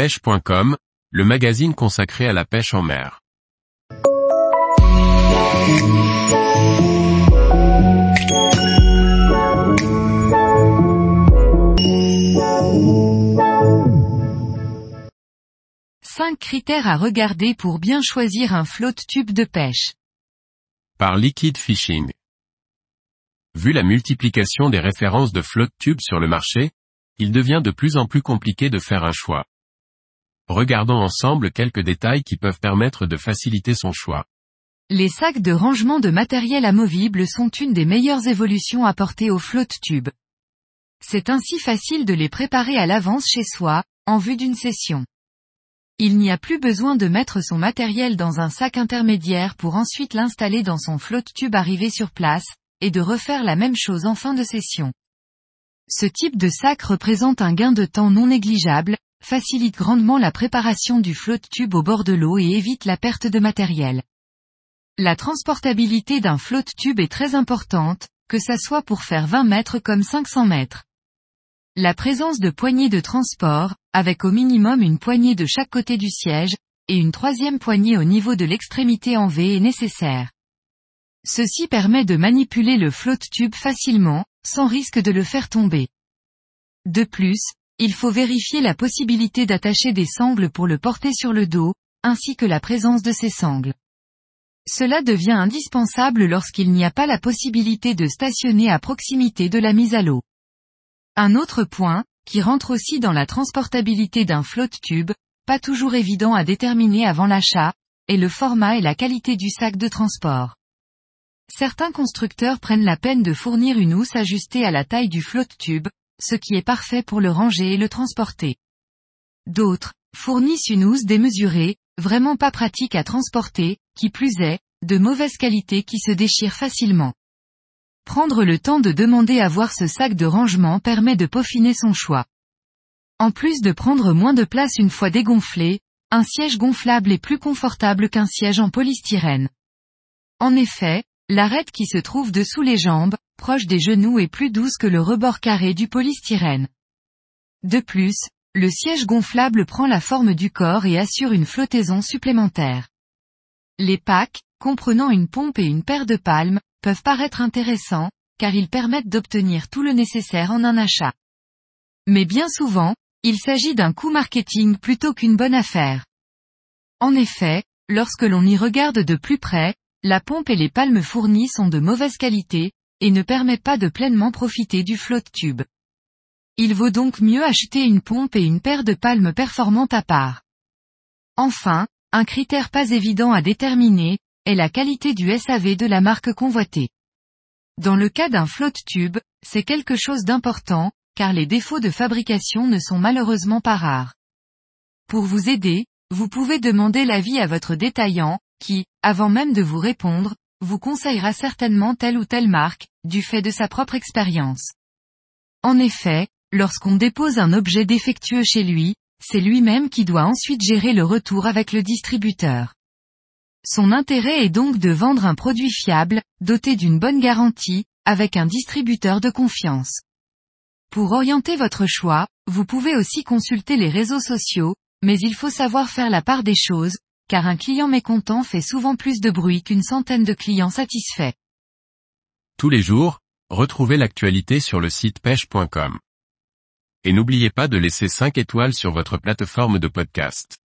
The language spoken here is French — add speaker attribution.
Speaker 1: pêche.com, le magazine consacré à la pêche en mer.
Speaker 2: Cinq critères à regarder pour bien choisir un flotte tube de pêche.
Speaker 1: Par Liquid Fishing. Vu la multiplication des références de flotte tube sur le marché, il devient de plus en plus compliqué de faire un choix. Regardons ensemble quelques détails qui peuvent permettre de faciliter son choix.
Speaker 2: Les sacs de rangement de matériel amovible sont une des meilleures évolutions apportées aux flotte tubes. C'est ainsi facile de les préparer à l'avance chez soi, en vue d'une session. Il n'y a plus besoin de mettre son matériel dans un sac intermédiaire pour ensuite l'installer dans son flotte tube arrivé sur place, et de refaire la même chose en fin de session. Ce type de sac représente un gain de temps non négligeable, facilite grandement la préparation du flotte tube au bord de l'eau et évite la perte de matériel. La transportabilité d'un flotte tube est très importante, que ça soit pour faire 20 mètres comme 500 mètres. La présence de poignées de transport, avec au minimum une poignée de chaque côté du siège, et une troisième poignée au niveau de l'extrémité en V est nécessaire. Ceci permet de manipuler le flotte tube facilement, sans risque de le faire tomber. De plus, il faut vérifier la possibilité d'attacher des sangles pour le porter sur le dos, ainsi que la présence de ces sangles. Cela devient indispensable lorsqu'il n'y a pas la possibilité de stationner à proximité de la mise à l'eau. Un autre point, qui rentre aussi dans la transportabilité d'un flotte tube, pas toujours évident à déterminer avant l'achat, est le format et la qualité du sac de transport. Certains constructeurs prennent la peine de fournir une housse ajustée à la taille du flotte tube, ce qui est parfait pour le ranger et le transporter. D'autres, fournissent une housse démesurée, vraiment pas pratique à transporter, qui plus est, de mauvaise qualité qui se déchire facilement. Prendre le temps de demander à voir ce sac de rangement permet de peaufiner son choix. En plus de prendre moins de place une fois dégonflé, un siège gonflable est plus confortable qu'un siège en polystyrène. En effet, L'arête qui se trouve dessous les jambes, proche des genoux est plus douce que le rebord carré du polystyrène. De plus, le siège gonflable prend la forme du corps et assure une flottaison supplémentaire. Les packs, comprenant une pompe et une paire de palmes, peuvent paraître intéressants, car ils permettent d'obtenir tout le nécessaire en un achat. Mais bien souvent, il s'agit d'un coût marketing plutôt qu'une bonne affaire. En effet, lorsque l'on y regarde de plus près, la pompe et les palmes fournies sont de mauvaise qualité, et ne permettent pas de pleinement profiter du flotte tube. Il vaut donc mieux acheter une pompe et une paire de palmes performantes à part. Enfin, un critère pas évident à déterminer, est la qualité du SAV de la marque convoitée. Dans le cas d'un flotte tube, c'est quelque chose d'important, car les défauts de fabrication ne sont malheureusement pas rares. Pour vous aider, vous pouvez demander l'avis à votre détaillant, qui, avant même de vous répondre, vous conseillera certainement telle ou telle marque, du fait de sa propre expérience. En effet, lorsqu'on dépose un objet défectueux chez lui, c'est lui-même qui doit ensuite gérer le retour avec le distributeur. Son intérêt est donc de vendre un produit fiable, doté d'une bonne garantie, avec un distributeur de confiance. Pour orienter votre choix, vous pouvez aussi consulter les réseaux sociaux, mais il faut savoir faire la part des choses, car un client mécontent fait souvent plus de bruit qu'une centaine de clients satisfaits.
Speaker 1: Tous les jours, retrouvez l'actualité sur le site pêche.com. Et n'oubliez pas de laisser 5 étoiles sur votre plateforme de podcast.